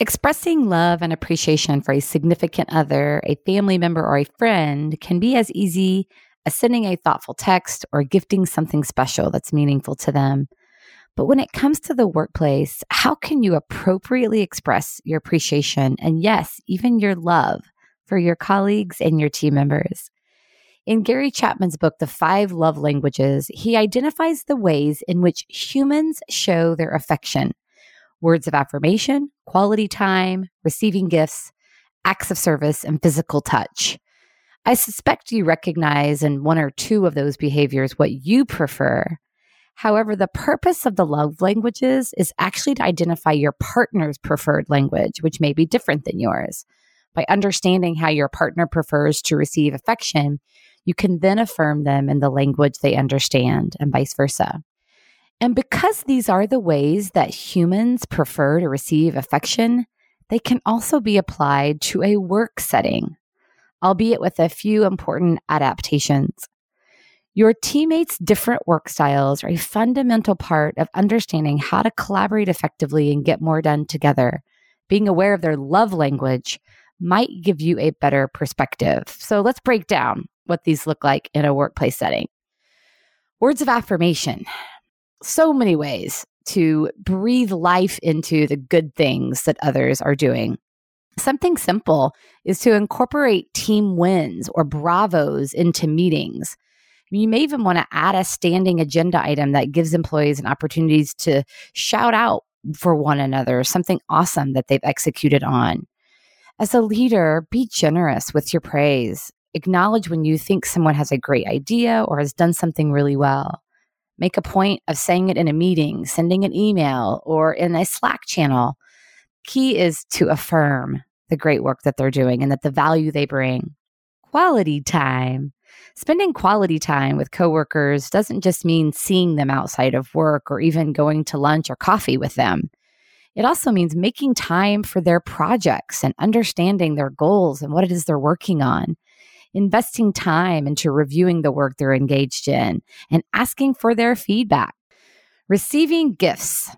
Expressing love and appreciation for a significant other, a family member, or a friend can be as easy as sending a thoughtful text or gifting something special that's meaningful to them. But when it comes to the workplace, how can you appropriately express your appreciation and, yes, even your love for your colleagues and your team members? In Gary Chapman's book, The Five Love Languages, he identifies the ways in which humans show their affection words of affirmation, quality time, receiving gifts, acts of service, and physical touch. I suspect you recognize in one or two of those behaviors what you prefer. However, the purpose of the love languages is actually to identify your partner's preferred language, which may be different than yours. By understanding how your partner prefers to receive affection, you can then affirm them in the language they understand and vice versa. And because these are the ways that humans prefer to receive affection, they can also be applied to a work setting, albeit with a few important adaptations. Your teammates' different work styles are a fundamental part of understanding how to collaborate effectively and get more done together. Being aware of their love language might give you a better perspective. So let's break down what these look like in a workplace setting. Words of affirmation so many ways to breathe life into the good things that others are doing. Something simple is to incorporate team wins or bravos into meetings. You may even want to add a standing agenda item that gives employees an opportunity to shout out for one another something awesome that they've executed on. As a leader, be generous with your praise. Acknowledge when you think someone has a great idea or has done something really well. Make a point of saying it in a meeting, sending an email, or in a Slack channel. Key is to affirm the great work that they're doing and that the value they bring. Quality time. Spending quality time with coworkers doesn't just mean seeing them outside of work or even going to lunch or coffee with them. It also means making time for their projects and understanding their goals and what it is they're working on investing time into reviewing the work they're engaged in and asking for their feedback. Receiving gifts.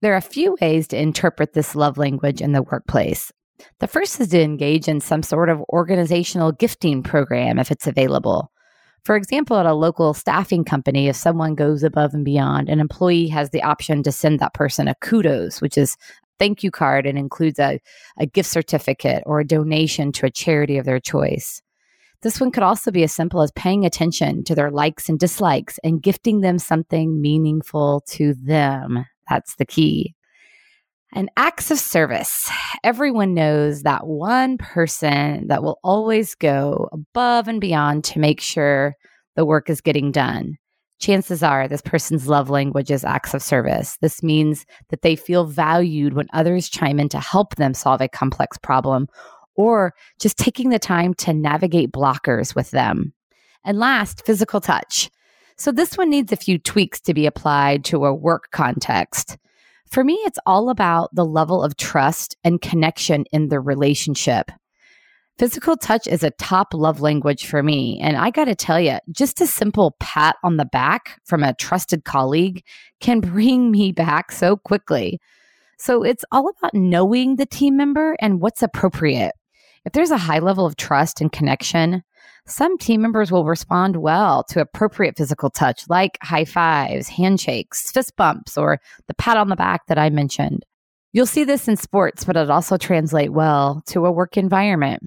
There are a few ways to interpret this love language in the workplace. The first is to engage in some sort of organizational gifting program if it's available. For example, at a local staffing company, if someone goes above and beyond, an employee has the option to send that person a kudos, which is thank you card and includes a, a gift certificate or a donation to a charity of their choice. This one could also be as simple as paying attention to their likes and dislikes and gifting them something meaningful to them. That's the key. And acts of service. Everyone knows that one person that will always go above and beyond to make sure the work is getting done. Chances are this person's love language is acts of service. This means that they feel valued when others chime in to help them solve a complex problem or just taking the time to navigate blockers with them. And last, physical touch. So this one needs a few tweaks to be applied to a work context. For me, it's all about the level of trust and connection in the relationship. Physical touch is a top love language for me. And I got to tell you, just a simple pat on the back from a trusted colleague can bring me back so quickly. So it's all about knowing the team member and what's appropriate. If there's a high level of trust and connection, some team members will respond well to appropriate physical touch, like high fives, handshakes, fist bumps, or the pat on the back that I mentioned. You'll see this in sports, but it also translate well to a work environment.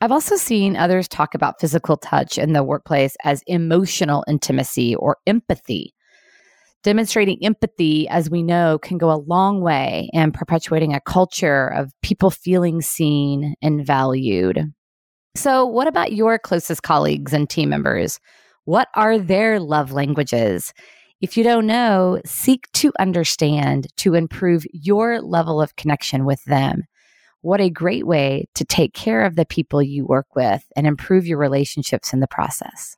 I've also seen others talk about physical touch in the workplace as emotional intimacy or empathy. Demonstrating empathy, as we know, can go a long way in perpetuating a culture of people feeling seen and valued. So, what about your closest colleagues and team members? What are their love languages? If you don't know, seek to understand to improve your level of connection with them. What a great way to take care of the people you work with and improve your relationships in the process.